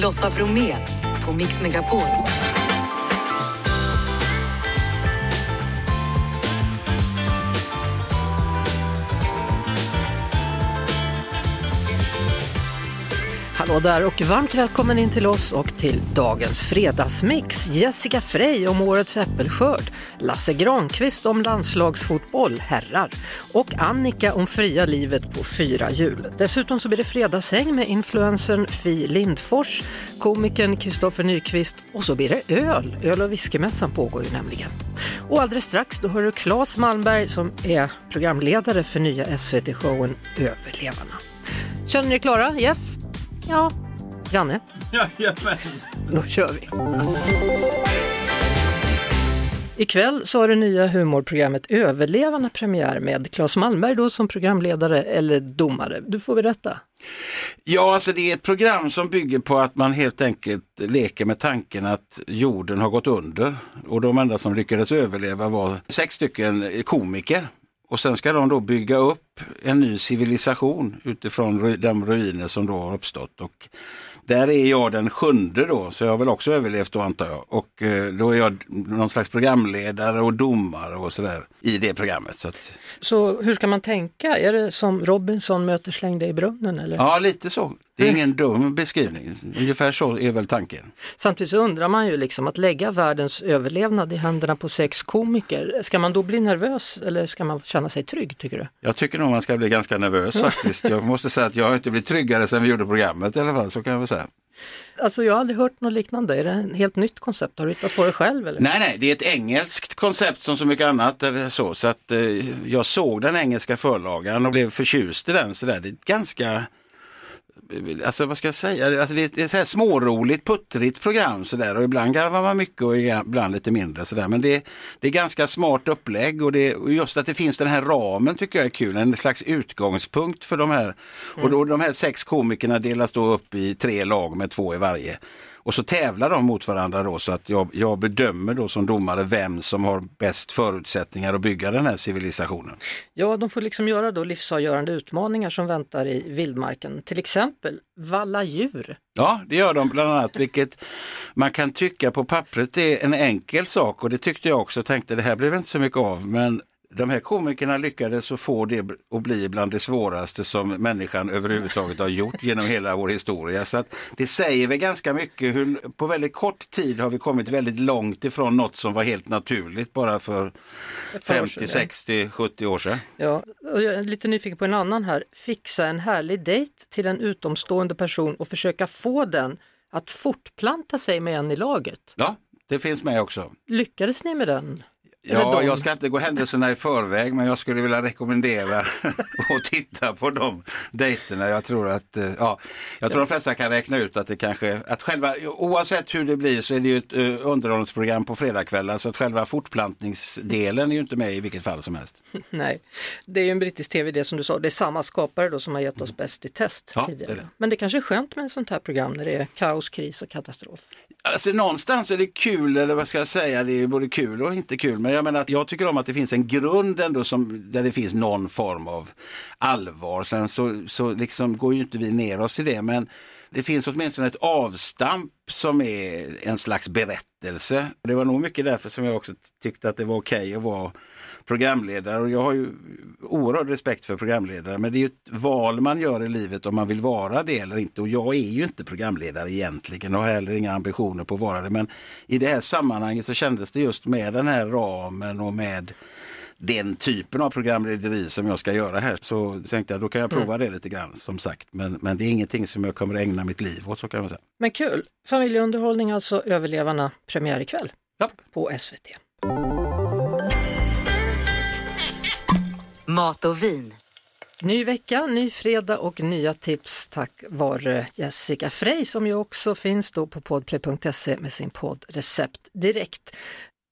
Lotta Bromé på Mix Megapol. Hallå där och varmt välkommen in till oss och till dagens fredagsmix. Jessica Frey om årets äppelskörd, Lasse Granqvist om landslagsfotboll, herrar och Annika om fria livet på fyra hjul. Dessutom så blir det fredagshäng med influencern Fi Lindfors, komikern Kristoffer Nyqvist och så blir det öl. Öl och whiskymässan pågår ju nämligen. Och alldeles strax då hör du Claes Malmberg som är programledare för nya SVT-showen Överlevarna. Känner ni er klara? Jeff? Ja. Janne? Jajamän. Då kör vi. Ikväll så har det nya humorprogrammet Överlevarna premiär med Claes Malmberg då som programledare eller domare. Du får berätta. Ja, alltså det är ett program som bygger på att man helt enkelt leker med tanken att jorden har gått under och de enda som lyckades överleva var sex stycken komiker. Och sen ska de då bygga upp en ny civilisation utifrån de ruiner som då har uppstått. Och där är jag den sjunde då, så jag har väl också överlevt då antar jag. Och eh, då är jag någon slags programledare och domare och sådär i det programmet. Så, att... så hur ska man tänka? Är det som Robinson möter slängde i brunnen? Eller? Ja, lite så. Det är ingen dum beskrivning. Ungefär så är väl tanken. Samtidigt så undrar man ju liksom att lägga världens överlevnad i händerna på sex komiker. Ska man då bli nervös eller ska man känna sig trygg tycker du? Jag tycker nog man ska bli ganska nervös faktiskt. Jag måste säga att jag har inte blivit tryggare sedan vi gjorde programmet i alla fall, så kan jag väl säga. Alltså jag har aldrig hört något liknande. Är det ett helt nytt koncept? Har du hittat på det själv? Eller? Nej, nej, det är ett engelskt koncept som så mycket annat. Eller så så att, eh, jag såg den engelska förlagan och blev förtjust i den. Så där. Det är ett ganska alltså vad ska jag säga, alltså det är ett så här småroligt, puttrigt program sådär och ibland garvar man mycket och ibland lite mindre sådär. Men det, det är ganska smart upplägg och, det, och just att det finns den här ramen tycker jag är kul, en slags utgångspunkt för de här. Mm. Och då, de här sex komikerna delas då upp i tre lag med två i varje. Och så tävlar de mot varandra då så att jag, jag bedömer då som domare vem som har bäst förutsättningar att bygga den här civilisationen. Ja, de får liksom göra då livsavgörande utmaningar som väntar i vildmarken. Till exempel valla djur. Ja, det gör de bland annat, vilket man kan tycka på pappret är en enkel sak och det tyckte jag också. Tänkte det här blev inte så mycket av, men de här komikerna lyckades att få det att bli bland det svåraste som människan överhuvudtaget har gjort genom hela vår historia. Så att det säger väl ganska mycket hur på väldigt kort tid har vi kommit väldigt långt ifrån något som var helt naturligt bara för 50, 60, 70 år sedan. Ja, jag är lite nyfiken på en annan här. Fixa en härlig dejt till en utomstående person och försöka få den att fortplanta sig med en i laget. Ja, det finns med också. Lyckades ni med den? Ja, jag ska inte gå händelserna i förväg men jag skulle vilja rekommendera att titta på de dejterna. Jag tror att, eh, ja, jag tror de flesta kan räkna ut att det kanske, att själva, oavsett hur det blir så är det ju ett uh, underhållningsprogram på fredagskvällar så att själva fortplantningsdelen är ju inte med i vilket fall som helst. Nej, det är ju en brittisk tv-idé som du sa, det är samma skapare då som har gett oss Bäst i test ja, tidigare. Det det. Men det kanske är skönt med ett sånt här program när det är kaos, kris och katastrof. Alltså någonstans är det kul, eller vad ska jag säga, det är både kul och inte kul. Men jag menar att jag tycker om att det finns en grund ändå som, där det finns någon form av allvar. Sen så, så liksom går ju inte vi ner oss i det. Men det finns åtminstone ett avstamp som är en slags berättelse. Det var nog mycket därför som jag också tyckte att det var okej okay att vara programledare. Och jag har ju oerhörd respekt för programledare, men det är ju ett val man gör i livet om man vill vara det eller inte. Och jag är ju inte programledare egentligen och har heller inga ambitioner på att vara det. Men i det här sammanhanget så kändes det just med den här ramen och med den typen av programlederi som jag ska göra här så tänkte jag då kan jag prova mm. det lite grann som sagt. Men, men det är ingenting som jag kommer ägna mitt liv åt så kan man säga. Men kul! Familjeunderhållning alltså, Överlevarna premiär ikväll ja. på SVT. Mat och vin. Ny vecka, ny fredag och nya tips tack vare Jessica Frey som ju också finns då på podplay.se med sin podd Recept Direkt.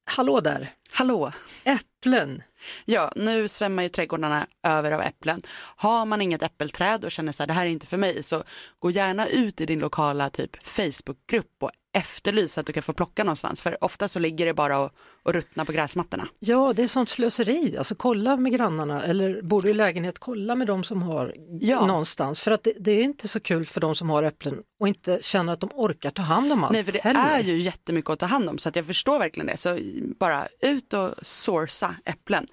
Hallå där! Hallå! Äpplen! Ja, nu svämmar ju trädgårdarna över av äpplen. Har man inget äppelträd och känner så här, det här är inte för mig, så gå gärna ut i din lokala typ Facebookgrupp och efterlysa att du kan få plocka någonstans. För ofta så ligger det bara och, och ruttna på gräsmattorna. Ja, det är sånt slöseri. Alltså kolla med grannarna eller bor du i lägenhet, kolla med de som har Ja. någonstans. För att det, det är inte så kul för de som har äpplen och inte känner att de orkar ta hand om allt Nej, för det heller. är ju jättemycket att ta hand om så att jag förstår verkligen det. Så bara ut och sourca äpplen.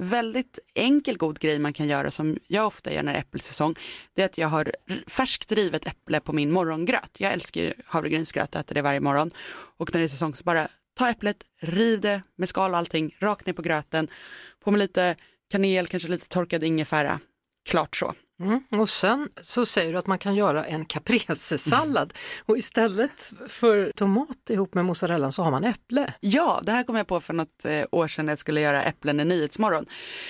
Väldigt enkel god grej man kan göra som jag ofta gör när det är äppelsäsong. Det är att jag har färskt rivet äpple på min morgongröt. Jag älskar ju havregrynsgröt och äter det varje morgon. Och när det är säsong så bara ta äpplet, riv det med skal och allting, rakt ner på gröten. På med lite kanel, kanske lite torkad ingefära. Klart så. Mm. Och sen så säger du att man kan göra en caprese-sallad och istället för tomat ihop med mozzarella så har man äpple. Ja, det här kom jag på för något eh, år sedan när jag skulle göra äpplen i Nyhetsmorgon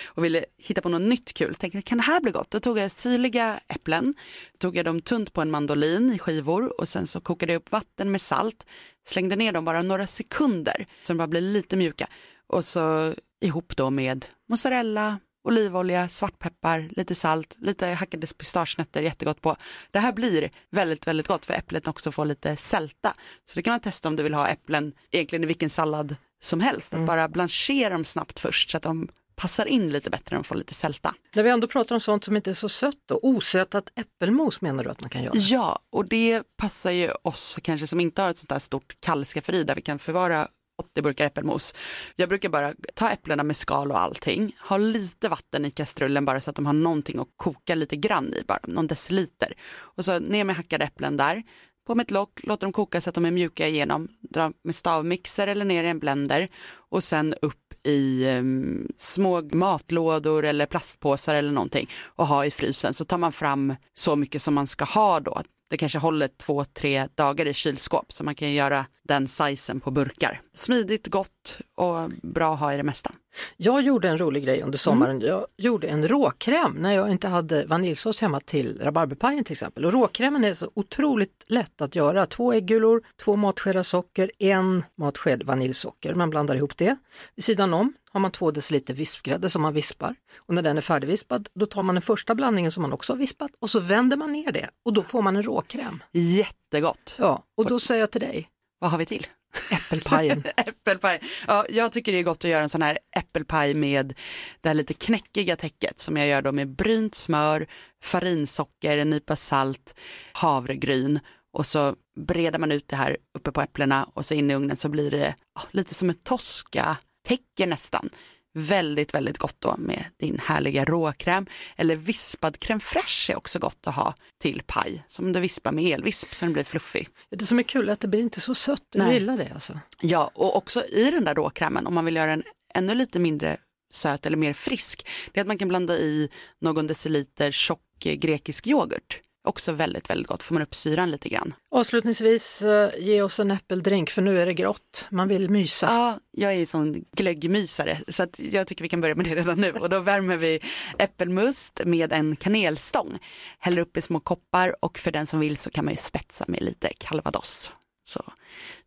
och ville hitta på något nytt kul. Tänkte, kan det här bli gott? Då tog jag syrliga äpplen, tog jag dem tunt på en mandolin i skivor och sen så kokade jag upp vatten med salt, slängde ner dem bara några sekunder så de bara blev lite mjuka och så ihop då med mozzarella, olivolja, svartpeppar, lite salt, lite hackade pistagenötter, jättegott på. Det här blir väldigt, väldigt gott för äpplet också får lite sälta. Så det kan man testa om du vill ha äpplen egentligen i vilken sallad som helst. Att bara blanchera dem snabbt först så att de passar in lite bättre och får lite sälta. När vi ändå pratar om sånt som inte är så sött då, osötat äppelmos menar du att man kan göra? Ja, och det passar ju oss kanske som inte har ett sånt där stort kallskafferi där vi kan förvara 80 burkar äppelmos. Jag brukar bara ta äpplena med skal och allting, ha lite vatten i kastrullen bara så att de har någonting att koka lite grann i, bara någon deciliter. Och så ner med hackade äpplen där, på med ett lock, låter dem koka så att de är mjuka igenom, dra med stavmixer eller ner i en blender och sen upp i um, små matlådor eller plastpåsar eller någonting och ha i frysen så tar man fram så mycket som man ska ha då. Det kanske håller två, tre dagar i kylskåp så man kan göra den sizen på burkar. Smidigt, gott och bra att ha i det mesta. Jag gjorde en rolig grej under sommaren. Jag gjorde en råkräm när jag inte hade vaniljsås hemma till rabarberpajen till exempel. Och råkrämen är så otroligt lätt att göra. Två äggulor, två matskedar socker, en matsked vaniljsocker. Man blandar ihop det. Vid sidan om har man två deciliter vispgrädde som man vispar. Och när den är färdigvispad då tar man den första blandningen som man också har vispat och så vänder man ner det och då får man en råkräm. Jättegott. Ja, och då säger jag till dig, Vad har vi till? äppelpajen. Äppelpaj. Ja, jag tycker det är gott att göra en sån här äppelpaj med det här lite knäckiga täcket som jag gör då med brynt smör, farinsocker, en nypa salt, havregryn och så breder man ut det här uppe på äpplena och så in i ugnen så blir det ja, lite som ett toska-täcke nästan. Väldigt, väldigt gott då med din härliga råkräm. Eller vispad crème fraîche är också gott att ha till paj. Som du vispar med elvisp så den blir fluffig. Det som är kul är att det blir inte så sött, du Nej. gillar det alltså. Ja, och också i den där råkrämen, om man vill göra den ännu lite mindre söt eller mer frisk, det är att man kan blanda i någon deciliter tjock eh, grekisk yoghurt. Också väldigt, väldigt gott, får man upp syran lite grann. Avslutningsvis, eh, ge oss en äppeldrink för nu är det grått. Man vill mysa. Ja, jag är ju sån glöggmysare så jag tycker vi kan börja med det redan nu och då värmer vi äppelmust med en kanelstång. Häller upp i små koppar och för den som vill så kan man ju spetsa med lite calvados. Så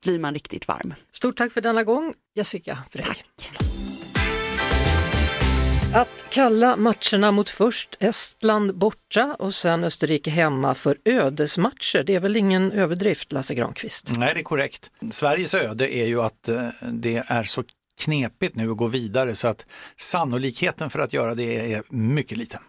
blir man riktigt varm. Stort tack för denna gång, Jessica Frey. Tack. Att kalla matcherna mot först Estland borta och sen Österrike hemma för ödesmatcher, det är väl ingen överdrift, Lasse Granqvist? Nej, det är korrekt. Sveriges öde är ju att eh, det är så knepigt nu att gå vidare så att sannolikheten för att göra det är mycket liten.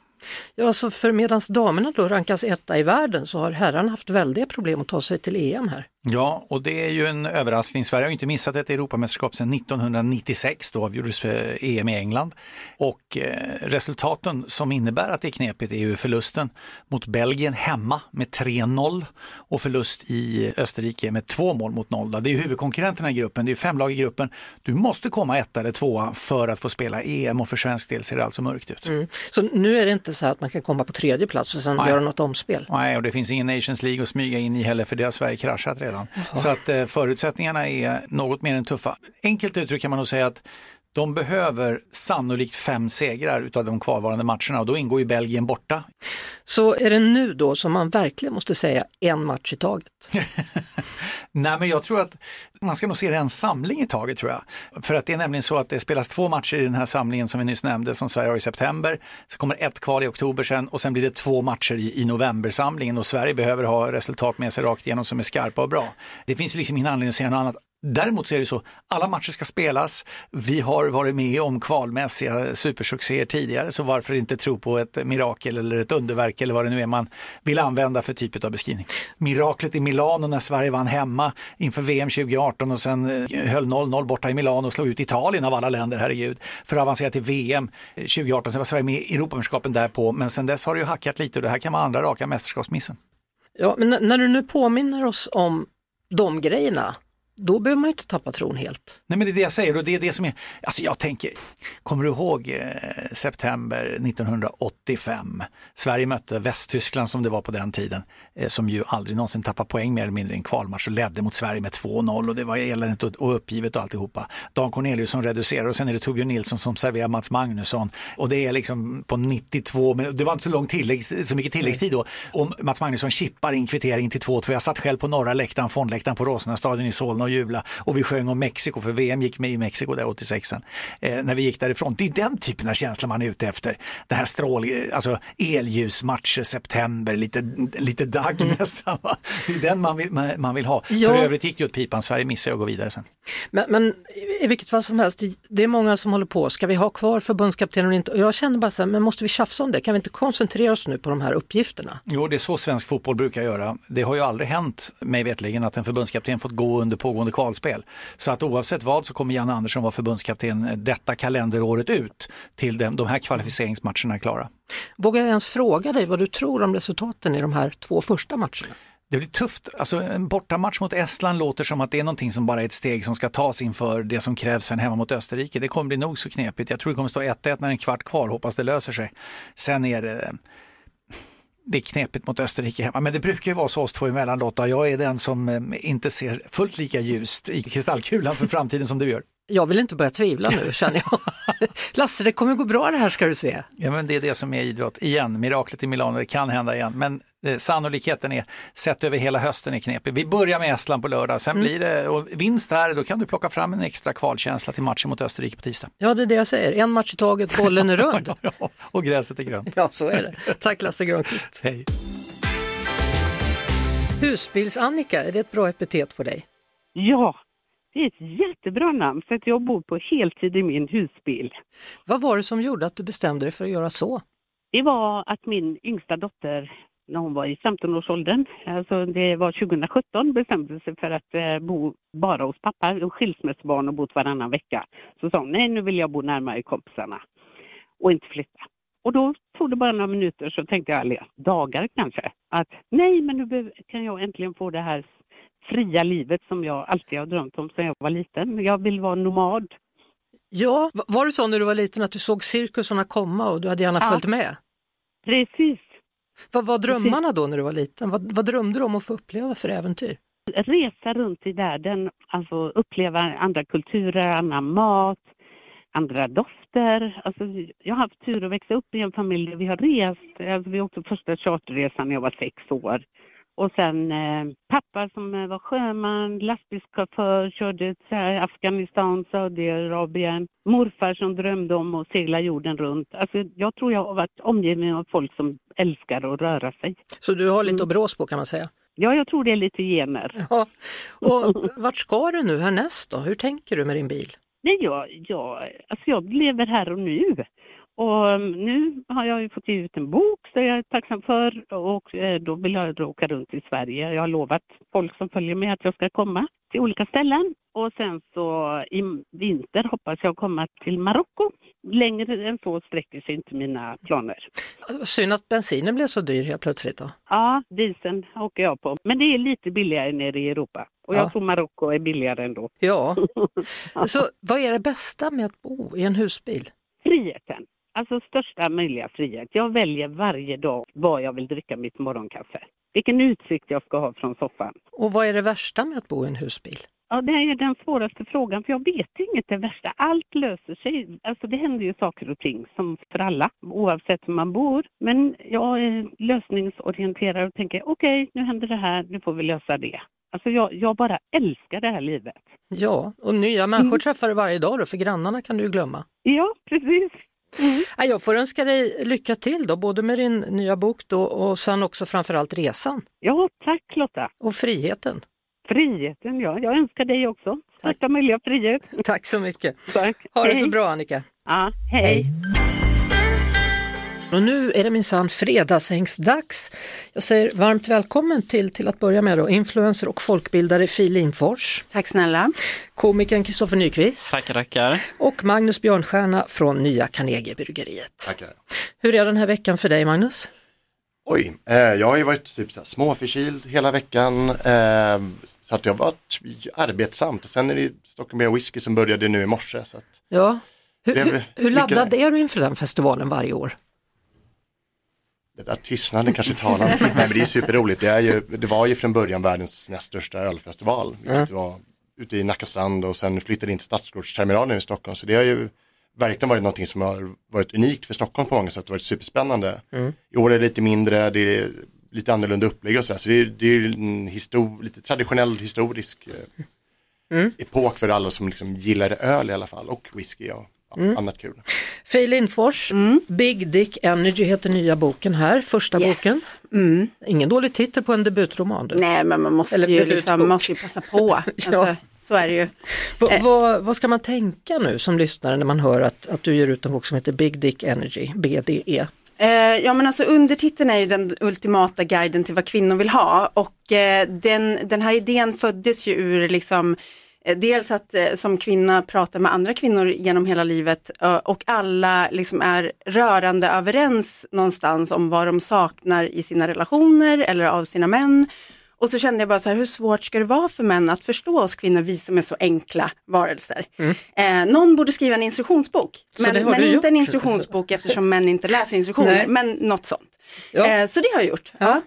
Ja, så för medans damerna då rankas etta i världen så har herrarna haft väldiga problem att ta sig till EM här. Ja, och det är ju en överraskning. Sverige har inte missat ett Europamästerskap sedan 1996, då avgjordes eh, EM i England. Och eh, resultaten som innebär att det är knepigt är ju förlusten mot Belgien hemma med 3-0 och förlust i Österrike med två mål mot noll. Det är ju huvudkonkurrenterna i gruppen, det är fem lag i gruppen. Du måste komma etta eller tvåa för att få spela EM och för svensk del ser det alltså mörkt ut. Så nu är det inte så att man kan komma på tredje plats och sen Nej. göra något omspel. Nej, och det finns ingen Nations League att smyga in i heller för det har Sverige kraschat redan. Så att eh, förutsättningarna är något mer än tuffa. Enkelt uttryckt kan man nog säga att de behöver sannolikt fem segrar utav de kvarvarande matcherna och då ingår ju Belgien borta. Så är det nu då som man verkligen måste säga en match i taget? Nej, men jag tror att man ska nog se det en samling i taget tror jag. För att det är nämligen så att det spelas två matcher i den här samlingen som vi nyss nämnde som Sverige har i september. Så kommer ett kval i oktober sen och sen blir det två matcher i, i novembersamlingen och Sverige behöver ha resultat med sig rakt igenom som är skarpa och bra. Det finns liksom ingen anledning att säga något annat. Däremot så är det så, alla matcher ska spelas. Vi har varit med om kvalmässiga supersuccéer tidigare, så varför inte tro på ett mirakel eller ett underverk eller vad det nu är man vill använda för typ av beskrivning. Miraklet i Milano när Sverige vann hemma inför VM 2018 och sen eh, höll 0-0 borta i Milano och slog ut Italien av alla länder, herregud, för att avancera till VM 2018. Sen var Sverige med i Europamästerskapen därpå, men sen dess har det ju hackat lite och det här kan vara andra raka mästerskapsmissen. Ja, men när du nu påminner oss om de grejerna, då behöver man ju inte tappa tron helt. Nej men det är det jag säger och det är det som är, alltså jag tänker, kommer du ihåg eh, september 1985? Sverige mötte Västtyskland som det var på den tiden, eh, som ju aldrig någonsin tappar poäng mer eller mindre i en kvalmatch och ledde mot Sverige med 2-0 och det var eländigt och, och uppgivet och alltihopa. Dan Corneliusson reducerar och sen är det Torbjörn Nilsson som serverar Mats Magnusson och det är liksom på 92 men det var inte så lång tillägg, så mycket tilläggstid då, och Mats Magnusson chippar in kvittering till 2-2. Jag satt själv på norra läktaren, fondläktaren på Råsunda i Solna och jubla och vi sjöng om Mexiko för VM gick med i Mexiko där 86 eh, när vi gick därifrån. Det är den typen av känsla man är ute efter. Det här strål, alltså elljusmatcher, september, lite, lite dagg mm. nästan. Va? Det är den man vill, man, man vill ha. Ja. För övrigt gick det åt pipan, Sverige missade att gå vidare sen. Men, men, i vilket fall som helst, det är många som håller på, ska vi ha kvar förbundskaptenen eller inte? Och jag känner bara så här, men måste vi tjafsa om det? Kan vi inte koncentrera oss nu på de här uppgifterna? Jo, det är så svensk fotboll brukar göra. Det har ju aldrig hänt, mig vetligen, att en förbundskapten fått gå under pågående kvalspel. Så att oavsett vad så kommer Janne Andersson vara förbundskapten detta kalenderåret ut till de, de här kvalificeringsmatcherna är klara. Vågar jag ens fråga dig vad du tror om resultaten i de här två första matcherna? Det blir tufft. Alltså, en bortamatch mot Estland låter som att det är någonting som bara är ett steg som ska tas inför det som krävs sen hemma mot Österrike. Det kommer bli nog så knepigt. Jag tror det kommer stå 1-1 när en kvart kvar, hoppas det löser sig. Sen är det det är knepigt mot Österrike hemma, men det brukar ju vara så oss två emellan Lotta. Jag är den som eh, inte ser fullt lika ljust i kristallkulan för framtiden som du gör. Jag vill inte börja tvivla nu känner jag. Lasse, det kommer gå bra det här ska du se. Ja, men det är det som är idrott. Igen, miraklet i Milano, det kan hända igen. Men eh, sannolikheten är, sett över hela hösten, är knepig. Vi börjar med Estland på lördag, sen mm. blir det, och vinst där, då kan du plocka fram en extra kvalkänsla till matchen mot Österrike på tisdag. Ja, det är det jag säger. En match i taget, bollen är rund. och gräset är grönt. Ja, så är det. Tack Lasse Granqvist. Hej. Husbils-Annika, är det ett bra epitet för dig? Ja, det är ett jättebra namn för att jag bor på heltid i min husbil. Vad var det som gjorde att du bestämde dig för att göra så? Det var att min yngsta dotter, när hon var i 15-årsåldern, alltså det var 2017, bestämde sig för att eh, bo bara hos pappa, skilsmässobarn och bott varannan vecka. Så sa hon, nej nu vill jag bo närmare kompisarna och inte flytta. Och då tog det bara några minuter så tänkte jag, eller dagar kanske, att nej men nu kan jag äntligen få det här fria livet som jag alltid har drömt om sedan jag var liten. Jag vill vara nomad. Ja, var det så när du var liten att du såg cirkusarna komma och du hade gärna ja. följt med? Precis. Vad var drömmarna då när du var liten? Vad, vad drömde du om att få uppleva för äventyr? Resa runt i världen, alltså uppleva andra kulturer, annan mat, andra dofter. Alltså, jag har haft tur att växa upp i en familj där vi har rest. Alltså, vi åkte första charterresan när jag var sex år. Och sen eh, pappa som eh, var sjöman, lastbilschaufför, körde till Afghanistan, Saudiarabien. Morfar som drömde om att segla jorden runt. Alltså, jag tror jag har varit omgiven av folk som älskar att röra sig. Så du har lite mm. att brås på kan man säga? Ja, jag tror det är lite gener. Ja. Och vart ska du nu härnäst då? Hur tänker du med din bil? Nej, jag, jag, alltså jag lever här och nu. Och um, nu har jag ju fått ge ut en bok som jag är tacksam för och eh, då vill jag åka runt i Sverige. Jag har lovat folk som följer mig att jag ska komma till olika ställen och sen så i vinter hoppas jag komma till Marocko. Längre än så sträcker sig inte mina planer. Synd att bensinen blev så dyr helt plötsligt då. Ja, dieseln åker jag på. Men det är lite billigare nere i Europa. Och jag tror Marocko är billigare ändå. Ja. Så vad är det bästa med att bo i en husbil? Friheten. Alltså största möjliga frihet. Jag väljer varje dag var jag vill dricka mitt morgonkaffe. Vilken utsikt jag ska ha från soffan. Och vad är det värsta med att bo i en husbil? Ja, det är den svåraste frågan, för jag vet inget det värsta. Allt löser sig. Alltså det händer ju saker och ting som för alla, oavsett hur man bor. Men jag är lösningsorienterad och tänker okej, okay, nu händer det här, nu får vi lösa det. Alltså jag, jag bara älskar det här livet. Ja, och nya människor mm. träffar du varje dag då, för grannarna kan du ju glömma. Ja, precis. Mm. Jag får önska dig lycka till då, både med din nya bok då och sen också framförallt resan. Ja, tack Lotta. Och friheten. Friheten, ja. Jag önskar dig också största möjliga frihet. Tack så mycket. Tack. Ha det så bra Annika. Ja, hej. hej. Och nu är det minsann fredagshängsdags. Jag säger varmt välkommen till, till att börja med då, influencer och folkbildare Fi Lindfors. Tack snälla. Komikern Kristoffer Nyqvist. Tackar, tackar. Och Magnus Björnstjärna från Nya Carnegiebryggeriet. Tackar. Hur är den här veckan för dig Magnus? Oj, eh, jag har ju varit typ så småförkyld hela veckan. Eh, så att det har varit arbetsamt. Och sen är det Stockholm Beer Whisky som började nu i morse. Så att ja. Hur, hur, hur laddad är du inför den festivalen varje år? Det där tystnaden kanske talar. Nej men det är superroligt. Det, är ju, det var ju från början världens näst största ölfestival. Mm. Det var ute i Nacka strand och sen flyttade in till Stadsgårdsterminalen i Stockholm. Så det har ju verkligen varit någonting som har varit unikt för Stockholm på många sätt. Det har varit superspännande. Mm. I år är det lite mindre, det är lite annorlunda upplägg och sådär. Så det är, det är en histor lite traditionell historisk eh, mm. epok för alla som liksom gillar öl i alla fall och whisky och mm. annat kul. Fej Lindfors, mm. Big Dick Energy heter nya boken här, första yes. boken. Mm. Ingen dålig titel på en debutroman. Du. Nej men man måste, ju, liksom, måste ju passa på. ja. Alltså, så är det ju. Va, eh. vad, vad ska man tänka nu som lyssnare när man hör att, att du ger ut en bok som heter Big Dick Energy, BDE? Eh, ja men alltså undertiteln är ju den ultimata guiden till vad kvinnor vill ha och eh, den, den här idén föddes ju ur liksom Eh, dels att eh, som kvinna prata med andra kvinnor genom hela livet eh, och alla liksom är rörande överens någonstans om vad de saknar i sina relationer eller av sina män. Och så kände jag bara så här, hur svårt ska det vara för män att förstå oss kvinnor, vi som är så enkla varelser. Mm. Eh, någon borde skriva en instruktionsbok, men, men inte en instruktionsbok eftersom män inte läser instruktioner, Nej. men något sånt. Ja. Eh, så det har jag gjort. Ja.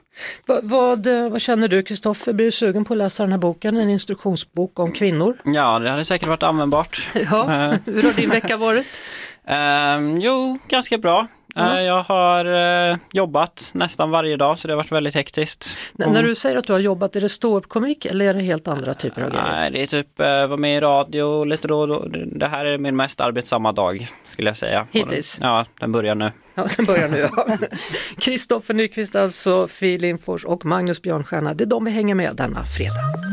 Va, vad, eh, vad känner du Kristoffer, blir du sugen på att läsa den här boken, en instruktionsbok om kvinnor? Ja, det hade säkert varit användbart. Ja. Eh. Hur har din vecka varit? Um, jo, ganska bra. Ja. Jag har uh, jobbat nästan varje dag så det har varit väldigt hektiskt. N När du säger att du har jobbat, är det ståuppkomik eller är det helt andra typer av grejer? Nej, det är typ uh, vara med i radio lite då och då. Det här är min mest arbetsamma dag skulle jag säga. Hittills? Ja, den börjar nu. Ja, den börjar nu. Kristoffer ja. Nyqvist alltså, Fi Lindfors och Magnus Björnstjärna, det är de vi hänger med denna fredag.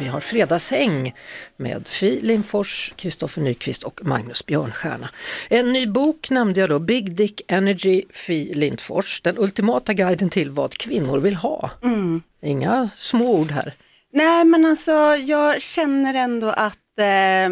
Vi har fredagshäng med Fi Lindfors, Kristoffer Nyqvist och Magnus Björnstjärna. En ny bok nämnde jag då, Big Dick Energy, Fi Lindfors. Den ultimata guiden till vad kvinnor vill ha. Mm. Inga små ord här. Nej men alltså jag känner ändå att eh,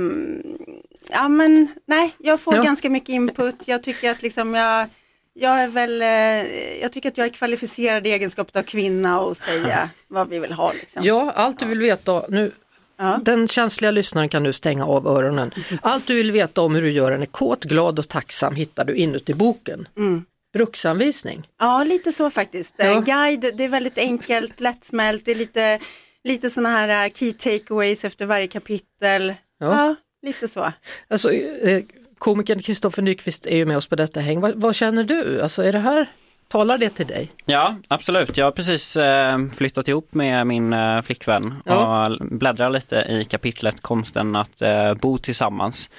ja men nej, jag får ja. ganska mycket input. Jag tycker att liksom jag jag är väl, eh, jag tycker att jag är kvalificerad i egenskap av kvinna och säga vad vi vill ha. Liksom. Ja, allt du vill veta nu, ja. den känsliga lyssnaren kan nu stänga av öronen. Allt du vill veta om hur du gör en kåt, glad och tacksam hittar du inuti boken. Mm. Bruksanvisning? Ja, lite så faktiskt. Ja. Guide, det är väldigt enkelt, lättsmält, det är lite, lite sådana här eh, key takeaways efter varje kapitel. Ja, ja lite så. Alltså, eh, komikern Kristoffer Nyqvist är ju med oss på detta häng. Vad, vad, känner du? Alltså är det här, talar det till dig? Ja, absolut. Jag har precis eh, flyttat ihop med min eh, flickvän ja. och bläddrar lite i kapitlet Konsten att eh, bo tillsammans.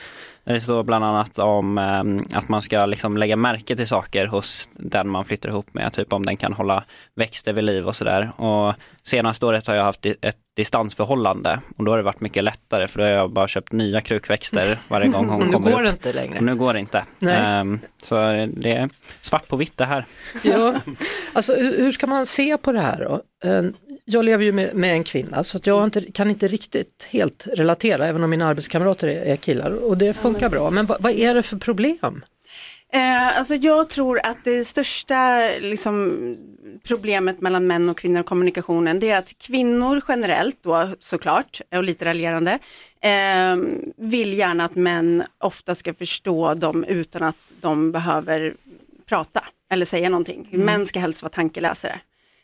Det står bland annat om eh, att man ska liksom lägga märke till saker hos den man flyttar ihop med, typ om den kan hålla växter vid liv och sådär. Och senaste året har jag haft ett distansförhållande och då har det varit mycket lättare för då har jag bara köpt nya krukväxter varje gång hon kommer Nu går det inte längre. Och nu går det inte. Um, så det är svart på vitt det här. Ja, alltså hur ska man se på det här då? Ehm, jag lever ju med, med en kvinna så jag inte, kan inte riktigt helt relatera även om mina arbetskamrater är, är killar och det funkar bra. Men vad, vad är det för problem? Eh, alltså jag tror att det största liksom, problemet mellan män och kvinnor och kommunikationen det är att kvinnor generellt då såklart, och lite raljerande, eh, vill gärna att män ofta ska förstå dem utan att de behöver prata eller säga någonting. Mm. Män ska helst vara tankeläsare.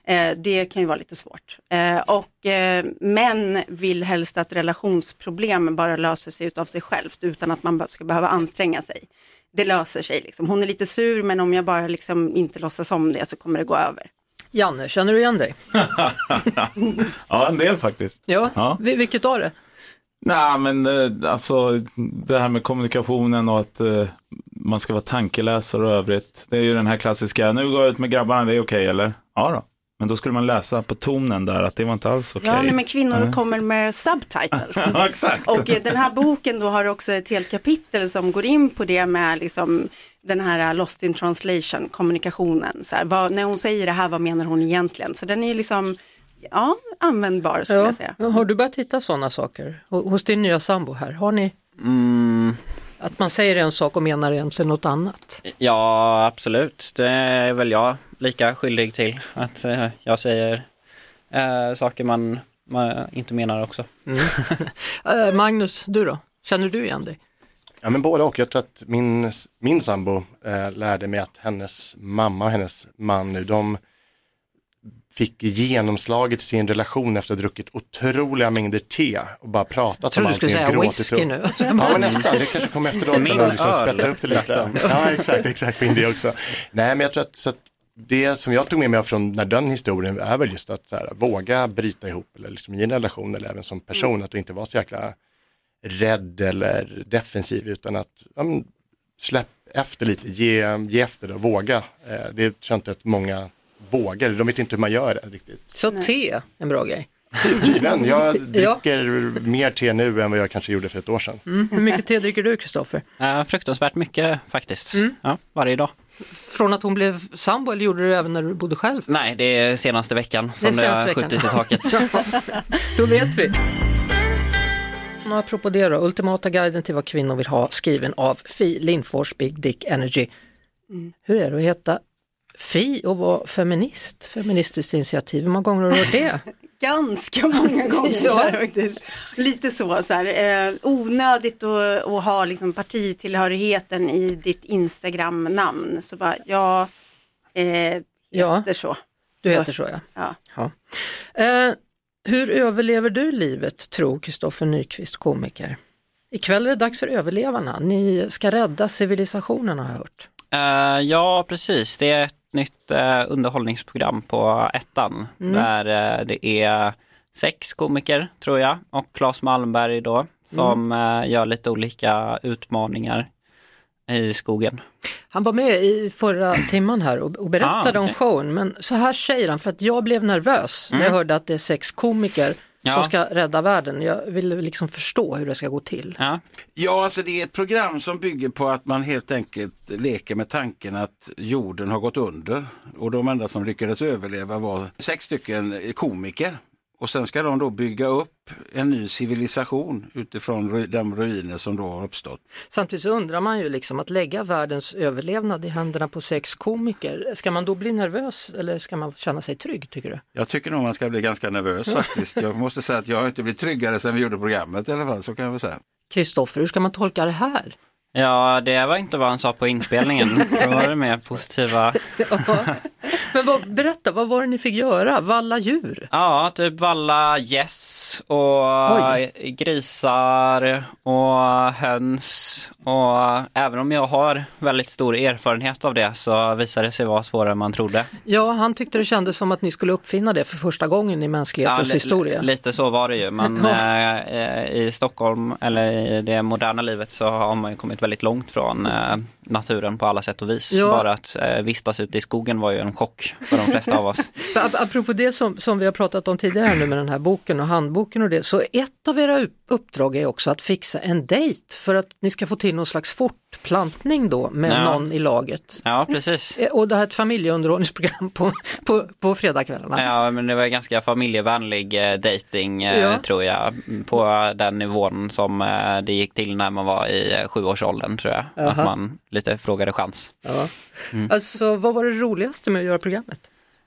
Eh, det kan ju vara lite svårt. Eh, och eh, män vill helst att relationsproblem bara löser sig av sig självt utan att man ska behöva anstränga sig. Det löser sig liksom. Hon är lite sur men om jag bara liksom inte låtsas om det så kommer det gå över. Janne, känner du igen dig? ja, en del faktiskt. Ja, Ja. Vil- vilket av det? Nej, men eh, alltså det här med kommunikationen och att eh, man ska vara tankeläsare och övrigt. Det är ju den här klassiska, nu går jag ut med grabbarna, det är okej eller? Ja då. Men då skulle man läsa på tonen där att det var inte alls okej. Ja, nej, men kvinnor Nej. kommer med subtitles. Ja, exakt. Och eh, den här boken då har också ett helt kapitel som går in på det med liksom den här uh, lost in translation, kommunikationen. Så här, vad, när hon säger det här, vad menar hon egentligen? Så den är liksom, ja, användbar skulle jag säga. Ja. Har du börjat hitta sådana saker Ho- hos din nya sambo här? Har ni Mm, att man säger en sak och menar egentligen något annat? ja, absolut. Det är väl jag lika skyldig till. Att eh, jag säger eh, saker man, man inte menar också. Eh, Magnus, du då? Känner du igen dig? Ja men både och. Jag tror att min, min sambo eh, lärde mig att hennes mamma och hennes man nu, de fick genomslaget i sin relation efter att ha druckit otroliga mängder te och bara pratat Jag trodde om du skulle allting och säga whisky och- nu. Ja men nästan, det kanske kommer efteråt sen Min och liksom öl. spetsa upp det lite. Ja exakt, exakt, in det också. Nej men jag tror att, så att det som jag tog med mig från när den historien är väl just att så här, våga bryta ihop eller liksom i en relation eller även som person att du inte vara så jäkla rädd eller defensiv utan att ja, men, släpp efter lite, ge, ge efter och våga. Eh, det tror jag inte att många vågar, de vet inte hur man gör det riktigt. Så te, en bra grej. Tydligen, jag dricker mer te nu än vad jag kanske gjorde för ett år sedan. Mm. Hur mycket te dricker du Kristoffer? Eh, fruktansvärt mycket faktiskt. Mm. Ja, varje dag. Från att hon blev sambo eller gjorde du det även när du bodde själv? Nej, det är senaste veckan Det som det, senaste har veckan. skjutit i taket. Då vet vi. Och apropå det då, Ultimata guiden till vad kvinnor vill ha skriven av Fi Lindfors Big Dick Energy. Hur är det att heta Fi och vara feminist? Feministiskt initiativ, hur många gånger har du hört det? Ganska många gånger Ja. faktiskt. Lite så, så här, eh, onödigt att, att ha liksom partitillhörigheten i ditt Instagram-namn. Så bara, ja, eh, heter Ja. så. Du Så, heter så ja. Ja. ja. Eh, hur överlever du livet tror Kristoffer Nyqvist, komiker? Ikväll är det dags för överlevarna. Ni ska rädda civilisationen har jag hört. Eh, ja, precis. Det är ett nytt eh, underhållningsprogram på ettan Mm. där eh, det är sex komiker, tror jag, och Claes Malmberg då, som Mm. gör lite olika utmaningar i skogen. Han var med i förra timman här och, och berättade Ah, om okej. showen, men så här säger han, för att jag blev nervös när jag hörde att det är sex komiker Ja. som ska rädda världen. Jag ville liksom förstå hur det ska gå till. Ja, Ja, alltså det är ett program som bygger på att man helt enkelt leker med tanken att jorden har gått under. Och de enda som lyckades överleva var sex stycken komiker. Och sen ska de då bygga upp en ny civilisation utifrån de ruiner som då har uppstått. Samtidigt så undrar man ju liksom att lägga världens överlevnad i händerna på sex komiker. Ska man då bli nervös eller ska man känna sig trygg tycker du? Jag tycker nog man ska bli ganska nervös faktiskt. Jag måste säga att jag har inte blivit tryggare sen vi gjorde programmet i alla fall, så kan jag väl säga. Kristoffer, hur ska man tolka det här? ja det var inte vad han sa på inspelningen. Då var det mer positiva. Men vad, berätta, vad var det ni fick göra? Valla djur? Ja, typ valla gäss och Oj. grisar och höns. Och även om jag har väldigt stor erfarenhet av det så visade det sig vara svårare än man trodde. Ja, han tyckte det kändes som att ni skulle uppfinna det för första gången i mänsklighetens li- historia. li- Lite så var det ju, men Ja. eh, i Stockholm eller i det moderna livet så har man ju kommit väldigt långt från eh, naturen på alla sätt och vis. Ja. Bara att eh, vistas ute i skogen var ju en chock för de flesta av oss. Apropå det som, som vi har pratat om tidigare nu med den här boken och handboken och det, så ett av era uppdrag är också att fixa en dejt för att ni ska få till någon slags fortplantning då med Ja. någon i laget. Ja, precis. Eh, Och det här är ett familjeunderhållningsprogram på, på, på fredagskvällarna. Ja, men det var ganska familjevänlig eh, dating eh, Ja. tror jag. På den nivån som det gick till när man var i sjuårsåldern tror jag. Att Jaha. man lite frågade chans. Ja. Alltså vad var det roligaste med att göra programmet?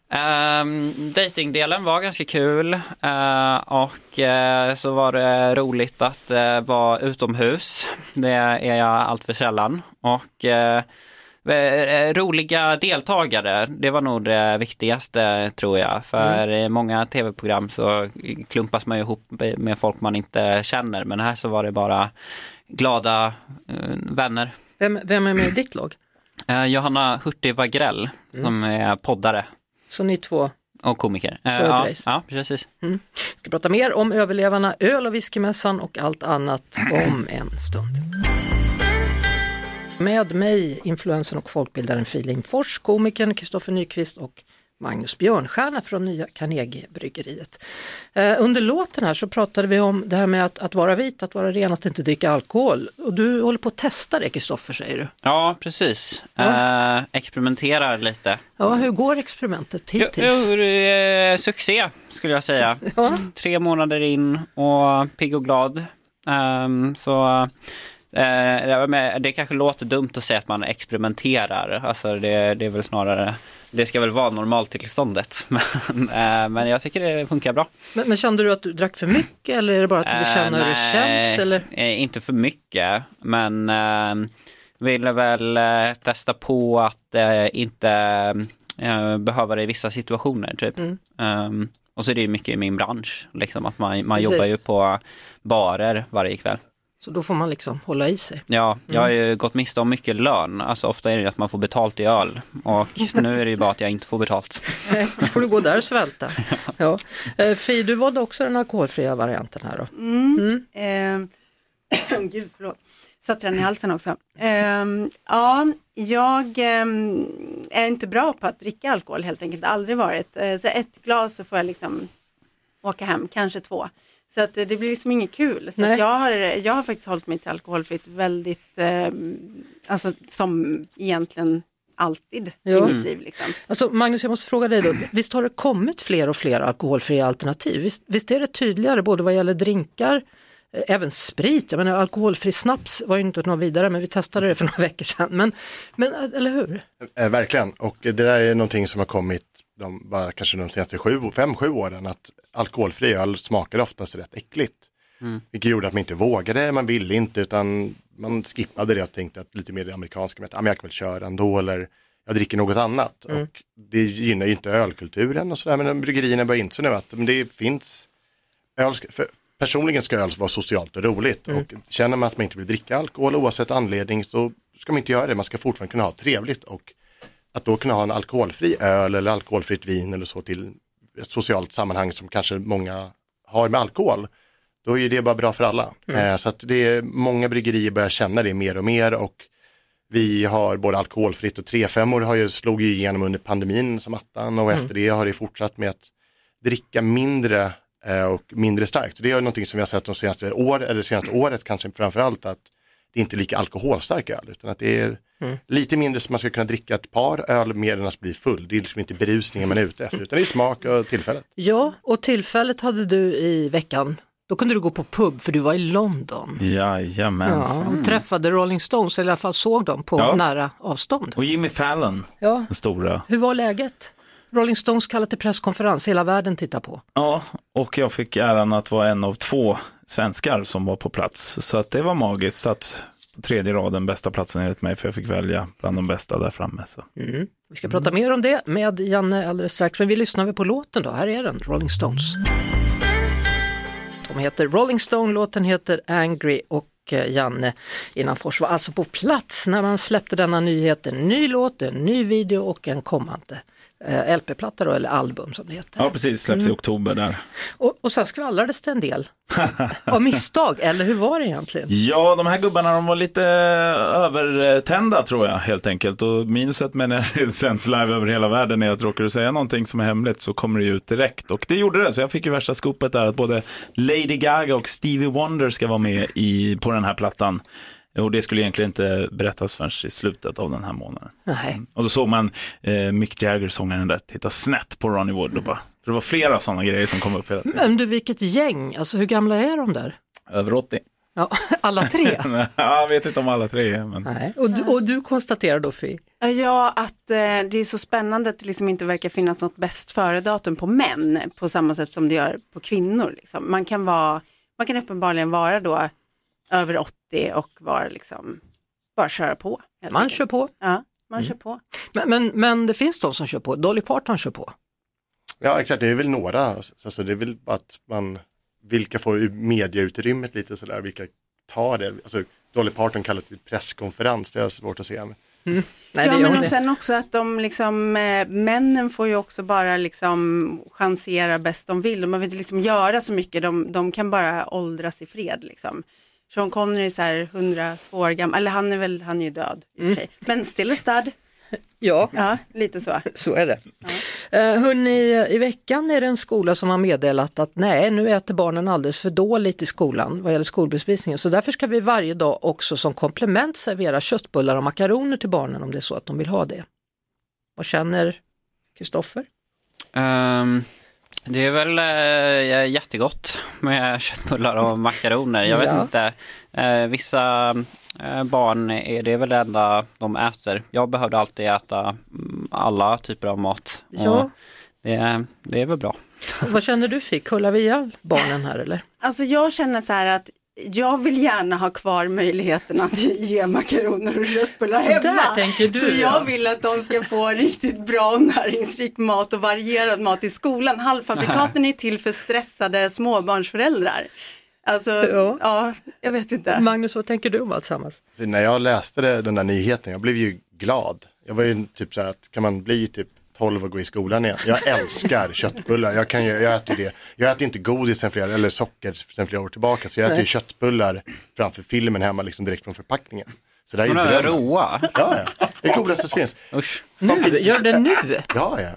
Um, datingdelen var ganska kul eh, och eh, så var det roligt att eh, vara utomhus. Det är jag allt för sällan. Och Roliga deltagare, det var nog det viktigaste tror jag. För i många tv-program så klumpas man ihop med folk man inte känner. Men här så var det bara glada vänner. Vem, vem är med i ditt lag? Johanna Hurtig Wagrell som är poddare Så ni två och komiker. Eh, ja, ja, precis. ska prata mer om överlevarna, öl och whiskymässan och allt annat om en stund. Med mig, influensen och folkbildaren Filip Fors, komikern Kristoffer Nyqvist och Magnus Björnstjärna från nya Carnegie-bryggeriet. Eh, under låten här så pratade vi om det här med att, att vara vit, att vara ren, att inte dricka alkohol. Och du håller på att testa det Kristoffer säger du. Ja, precis. Eh, experimenterar lite. Ja, hur går experimentet hittills? jo, eh, succé skulle jag säga. Ja. Tre månader in och pigg och glad. Ehm, så eh, det kanske låter dumt att säga att man experimenterar. Alltså det, det är väl snarare, det ska väl vara normaltillståndet. Men, eh, men jag tycker det funkar bra. Men, men kände du att du drack för mycket eller är det bara att du vill känna Eh, hur det känns? Eller? eh, inte för mycket, men eh, ville väl eh, testa på att eh, inte eh, behöva det i vissa situationer. Typ. Mm. Ehm, och så är det ju mycket i min bransch, liksom, att man, man Precis. jobbar ju på barer varje kväll. Så då får man liksom hålla i sig. Ja, jag har Mm. ju gått miste om mycket lön. Alltså ofta är det att man får betalt i öl. Och nu är det ju bara att jag inte får betalt. Då får du gå där och svälta. Ja. Eh, Fi, du valde också den alkoholfria varianten här då. Mm. Eh, gud, förlåt. Satte den i halsen också. Ehm, ja, jag ehm, är inte bra på att dricka alkohol helt enkelt, aldrig varit. Eh, så ett glas så får jag liksom åka hem, kanske två. Så att eh, det blir liksom inget kul. Så jag, har, jag har faktiskt hållit mig till alkoholfritt väldigt, eh, alltså som egentligen alltid Ja. i mitt liv. Liksom. Alltså Magnus, jag måste fråga dig då, visst har det kommit fler och fler alkoholfria alternativ? Visst, visst är det tydligare både vad gäller drinkar, eh, även sprit, jag menar alkoholfri snaps var ju inte något vidare men vi testade det för några veckor sedan. Men, men eh, eller hur? Eh, verkligen, och det där är någonting som har kommit de, bara kanske de senaste sju, fem, sju åren, att alkoholfri öl smakar oftast rätt äckligt. Vilket gjorde att man inte vågade, man ville inte, utan man skippade det och tänkte att lite mer amerikanska, med att ah, jag kan väl köra ändå, eller jag dricker något annat. Och det gynnar ju inte ölkulturen och sådär, men bryggerierna börjar inse nu att men det finns, öl, personligen ska öl vara socialt och roligt. Och känner man att man inte vill dricka alkohol oavsett anledning så ska man inte göra det, man ska fortfarande kunna ha trevligt. Och att då kunna ha en alkoholfri öl eller alkoholfritt vin eller så till ett socialt sammanhang som kanske många har med alkohol, då är ju det bara bra för alla. Eh, så att det är många bryggerier börjar känna det mer och mer och vi har både alkoholfritt och 3-5 har ju slog ju igenom under pandemin som attan och efter det har det fortsatt med att dricka mindre eh, och mindre starkt. Det är någonting som vi har sett de senaste år, eller senaste året kanske framförallt att det inte är lika alkoholstark öl utan att det är lite mindre så man ska kunna dricka ett par öl mer än att bli full. Det är liksom inte berusningen man är ute efter utan det är smak och tillfället. Ja, och tillfället hade du i veckan. Då kunde du gå på pub för du var i London. Ja, Jajamensan. och träffade Rolling Stones, eller i alla fall såg dem på Ja. nära avstånd. Och Jimmy Fallon, Ja, den stora. hur var läget? Rolling Stones kallade till presskonferens, hela världen tittar på. Ja, och jag fick äran att vara en av två svenskar som var på plats. Så att det var magiskt. Satt på tredje raden, bästa platsen enligt mig, för jag fick välja bland de bästa där framme. Så. Vi ska prata mer om det med Janne alldeles strax, men vi lyssnar väl på låten då. Här är den, Rolling Stones. De heter Rolling Stone, låten heter Angry och eh, Janne Innanfors var alltså på plats när man släppte denna nyhet. En ny låt, en ny video och en kommande eh, LP-platta då, eller album som det heter. Ja, precis, släpps i oktober där. Och, och sen skvallrades det en del av misstag, eller hur var det egentligen? Ja, de här gubbarna de var lite övertända tror jag helt enkelt. Och minuset med när det sänds live över hela världen är att råkar du säga någonting som är hemligt så kommer det ju ut direkt. Och det gjorde det, så jag fick ju värsta skopet där att både Lady Gaga och Stevie Wonder ska vara med i, på den här plattan. Och det skulle egentligen inte berättas förrän i slutet av den här månaden. Nej. Och då såg man eh, Mick Jagger, sångaren där, titta snett på Ronnie Wood och bara, för det var flera sådana grejer som kom upp hela tiden. Men du, vilket gäng, alltså hur gamla är de där? Över 80. Ja, alla tre? Ja, jag vet inte om alla tre är, men Nej. Och, du, och du konstaterar då, Fi? Ja, att eh, det är så spännande att det liksom inte verkar finnas något bäst före-datum på män på samma sätt som det gör på kvinnor. Liksom. Man, kan vara, man kan uppenbarligen vara då över 80 och vara liksom, bara köra på. helt Man enkelt. kör på. Ja. man kör på. Men, men, men det finns de som kör på, Dolly Parton kör på. Ja exakt, det är väl några, alltså, det är väl att man, vilka får mediautrymmet lite sådär, vilka tar det. Alltså, Dolly Parton kallar det till presskonferens, det är svårt att se. Nej, det ja, gör men och det. sen också att de liksom, eh, männen får ju också bara liksom chansera bäst de vill. De behöver inte liksom göra så mycket, de, de kan bara åldras i fred liksom. Sean Connery är så här 102 år gammal, eller han är väl, han är ju död sig. Men still a stud. Ja, Ja, lite så. så är det. Ja. hörni, I veckan är det en skola som har meddelat att nej, nu äter barnen alldeles för dåligt i skolan vad gäller skolbespisningen. Så därför ska vi varje dag också som komplement servera köttbullar och makaroner till barnen om det är så att de vill ha det. Vad känner Kristoffer? Ehm, det är väl uh, jättegott med köttbullar och makaroner. Jag vet Ja. inte. Eh, vissa eh, barn är det väl det enda de äter. Jag behövde alltid äta mm, alla typer av mat. Ja. Och det, det är väl bra. Vad känner du Fick? Kullar vi ihjäl barnen här eller? Alltså jag känner så här att jag vill gärna ha kvar möjligheten att ge makaroner och köttbullar Så där hemma. tänker du, så ja. jag vill att de ska få riktigt bra och näringsrik mat och varierad mat i skolan. Halvfabrikaten är till för stressade småbarnsföräldrar. Alltså, Ja. ja, jag vet inte. Magnus, vad tänker du om alltsammans? Så när jag läste den där nyheten, jag blev ju glad. Jag var ju typ så här att kan man bli typ 12 och gå i skolan igen? Jag älskar köttbullar, jag, kan ju, jag äter det. Jag äter inte godis sen flera, eller socker sen flera år tillbaka, så jag äter ju köttbullar framför filmen hemma liksom direkt från förpackningen. Så det här är ju drömmen. råa. Ja, ja. Det är godaste som finns. Usch. Nu, gör det nu? Ja, ja.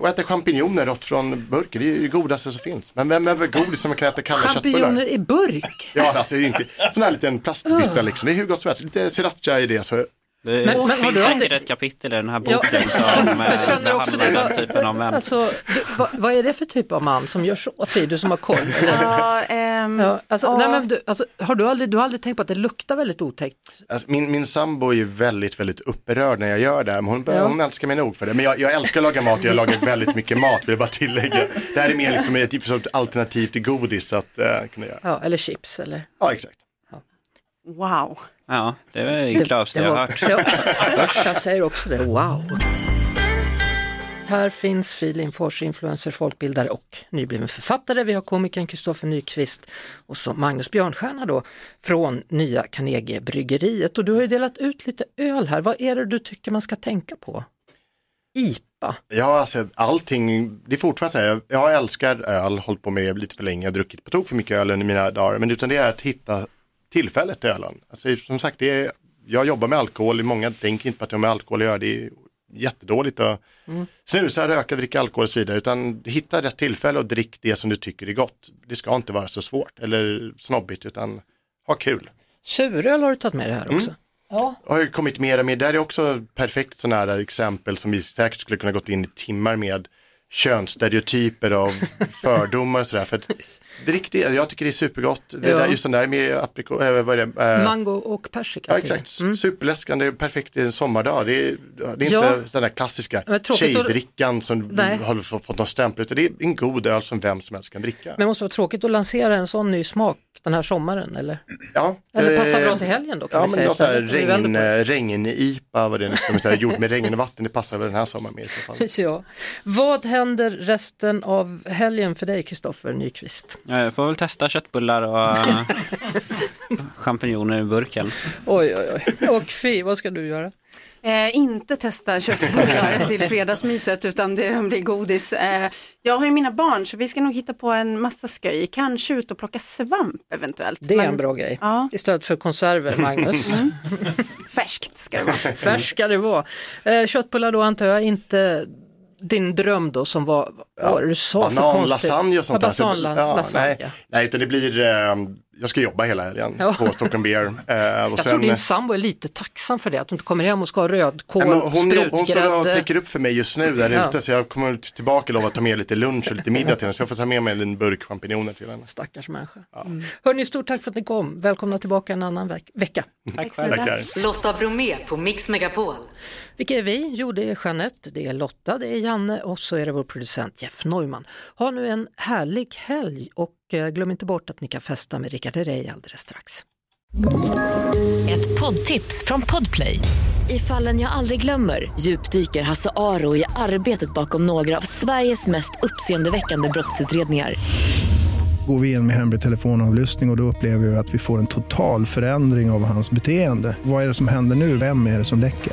Och äta champinjoner rått från burken, det är ju det godaste som finns. Men vem är väl godis som man kan äta kalla Champinjoner köttbullar? i burk? Ja, alltså det är inte sån här liten plastbytta liksom. Det är hur gott som helst. Lite sriracha i det. Så Det Men- men har finns du säkert aldrig- ett kapitel i den här Ja. boken som eh, Jag känner också det. den typen av män. Alltså, du, vad, vad är det för typ av man som gör så? Fy, du som har koll. Ja, ehm, Ja, alltså, ja. nej, men du, alltså, har du, aldrig, du har aldrig tänkt på att det luktar väldigt otäckt? Alltså, min, min sambo är ju väldigt, väldigt upprörd när jag gör det. Men hon, Ja. hon älskar mig nog för det. Men jag, jag älskar att laga mat och jag lagar väldigt mycket mat, vill jag bara tillägga. Det här är mer liksom ett typ alternativ till godis att uh, kunna göra. Ja, eller chips eller? Ja, exakt. Wow. Ja, det är det grövsta jag har hört. Ja, jag säger också det, wow. Här finns Fil Infors, influencer, folkbildare och nybliven författare. Vi har komikern Kristoffer Nyqvist och så Magnus Björnstjärna då från nya Carnegie Bryggeriet. Och du har ju delat ut lite öl här. Vad är det du tycker man ska tänka på? IPA. Ja, alltså allting, det är fortfarande så här, jag, jag älskar öl, hållit på med lite för länge, jag har druckit på tok för mycket öl under mina dagar, men utan det är att hitta tillfället till ölen. Alltså, som sagt, det är, jag jobbar med alkohol, många tänker inte på att jag har med alkohol att göra, det är jättedåligt att snusa, röka, dricka alkohol och så vidare, utan hitta rätt tillfälle och drick det som du tycker är gott. Det ska inte vara så svårt eller snobbigt, utan ha kul. Suröl har du tagit med det här också. Ja. har ju kommit mer och mer, där är också perfekt sådana här exempel som vi säkert skulle kunna gått in i timmar med könsstereotyper av fördomar och sådär. För det, jag tycker det är supergott. Det Ja. där, just den där med aprikos, äh, vad är det? Äh, Mango och persika. Ja exakt, superläskande, perfekt i en sommardag. Det är, det är Ja. inte den där klassiska tjejdrickan som Nej. har fått någon stämpel, utan det är en god öl som vem som helst kan dricka. Men det måste vara tråkigt att lansera en sån ny smak den här sommaren eller? ja, Eller passar eh, bra till helgen då kan Ja vi men säga vänder regn, regn-IPA, vad det nu ska man säga, gjort med regn och vatten, det passar väl den här sommaren med i så fall. Ja. Vad händer resten av helgen för dig Kristoffer Nyqvist? Jag får väl testa köttbullar och champinjoner i burken. Oj, oj, oj. Och Fi, vad ska du göra? Eh, inte testa köttbullar till fredagsmyset utan det blir godis. Eh, jag har ju mina barn så vi ska nog hitta på en massa sköj. Kanske ut och plocka svamp eventuellt. Det är Men en bra grej. Ja. Istället för konserver, Magnus. Färskt ska det vara. Färsk ska det vara. Eh, köttbullar då antar jag inte din dröm då som var, vad var det du sa för konstigt? lasagne och sånt ja, där. Så- ja. Nej, nej, utan det blir, eh, jag ska jobba hela helgen Ja. på Stockholm Beer. Eh, och Jag tror sen, din sambo är lite tacksam för det, att du inte kommer hem och ska ha rödkål, Ja, hon, hon står och sprutgrädde. täcker upp för mig just nu där Ja. ute så jag kommer tillbaka och lova att ta med lite lunch och lite middag till henne så jag får ta med mig en burk champinjoner till henne. Stackars människa. Mm. Hörni, stort tack för att ni kom. Välkomna tillbaka en annan veck- vecka. Tack. Tackar. Lotta Bromé på Mix Megapol. Vilka är vi? Jo, det är Jeanette, det är Lotta, det är Janne och så är det vår producent Jeff Neumann. Ha nu en härlig helg och glöm inte bort att ni kan festa med Rickard Herrey alldeles strax. Ett poddtips från Podplay. I fallen jag aldrig glömmer djupdyker Hasse Aro i arbetet bakom några av Sveriges mest uppseendeväckande brottsutredningar. Går vi in med hemlig telefonavlyssning och, och då upplever vi att vi får en total förändring av hans beteende. Vad är det som händer nu? Vem är det som läcker?